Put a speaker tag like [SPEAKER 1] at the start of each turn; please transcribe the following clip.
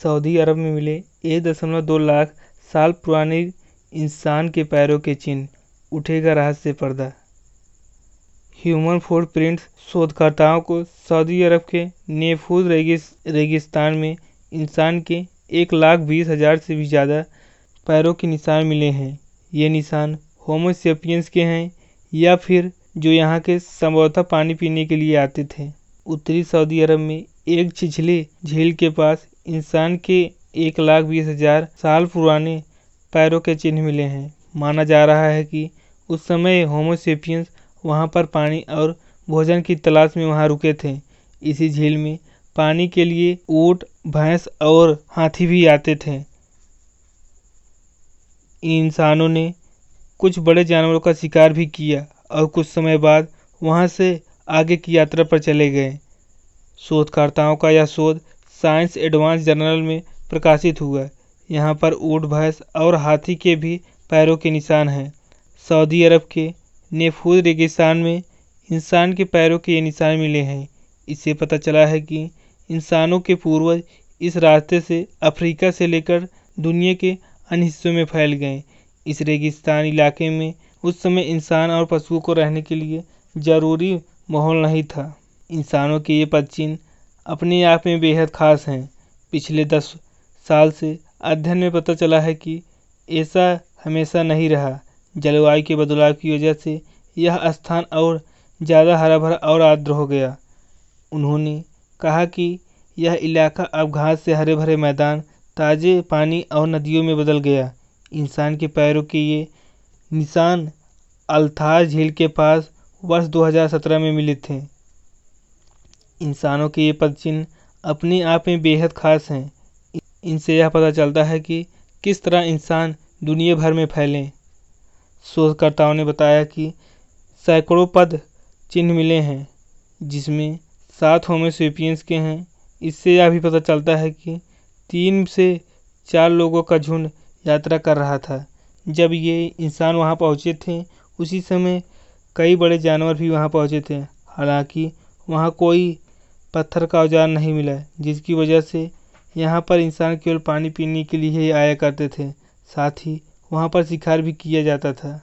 [SPEAKER 1] Saudi अरब में मिले एक दशमलव दो लाख साल पुराने इंसान के पैरों के चिन्ह, उठेगा रहस्य पर्दा। ह्यूमन फुटप्रिंट्स शोधकर्ताओं को सऊदी अरब के नेफूज रेगिस, रेगिस्तान में इंसान के एक लाख बीस हज़ार से भी ज़्यादा पैरों के निशान मिले हैं। ये निशान होमोसेपियंस के हैं या फिर जो यहाँ के संभवतः पानी पीने के लिए आते थे। उत्तरी सऊदी अरब में एक छिछले झील के पास इंसान के एक लाख बीस हज़ार साल पुराने पैरों के चिन्ह मिले हैं। माना जा रहा है कि उस समय होमोसेपियंस वहाँ पर पानी और भोजन की तलाश में वहाँ रुके थे। इसी झील में पानी के लिए ऊँट, भैंस और हाथी भी आते थे। इंसानों ने कुछ बड़े जानवरों का शिकार भी किया और कुछ समय बाद वहाँ से आगे की यात्रा पर चले गए। शोधकर्ताओं का यह शोध साइंस एडवांस जर्नल में प्रकाशित हुआ यहाँ पर ऊँट, भैंस और हाथी के भी पैरों के निशान हैं। सऊदी अरब के नेफूज रेगिस्तान में इंसान के पैरों के ये निशान मिले हैं। इससे पता चला है कि इंसानों के पूर्वज इस रास्ते से, अफ्रीका से लेकर दुनिया के अन्य हिस्सों में फैल गए। इस रेगिस्तान इलाके में उस समय इंसान और पशुओं को रहने के लिए ज़रूरी माहौल नहीं था। इंसानों के ये पदचिन्ह अपने आप में बेहद खास हैं। पिछले दस साल से अध्ययन में पता चला है कि ऐसा हमेशा नहीं रहा। जलवायु के बदलाव की वजह से यह स्थान और ज़्यादा हरा भरा और आर्द्र हो गया। उन्होंने कहा कि यह इलाका अब घास से हरे भरे मैदान, ताज़े पानी और नदियों में बदल गया। इंसान के पैरों के ये निशान अल्थार झील के पास वर्ष 2017 में मिले थे। इंसानों के ये पद चिन्ह अपने आप में बेहद खास हैं। इनसे यह पता चलता है कि किस तरह इंसान दुनिया भर में फैलें। शोधकर्ताओं ने बताया कि सैकड़ों पद चिन्ह मिले हैं, जिसमें सात होमोसेपियंस के हैं। इससे यह भी पता चलता है कि तीन से चार लोगों का झुंड यात्रा कर रहा था। जब ये इंसान वहाँ पहुँचे थे, उसी समय कई बड़े जानवर भी वहाँ पहुँचे थे। हालाँकि वहाँ कोई पत्थर का औज़ार नहीं मिला जिसकी वजह से यहाँ पर इंसान केवल पानी पीने के लिए ही आया करते थे। साथ ही वहाँ पर शिकार भी किया जाता था।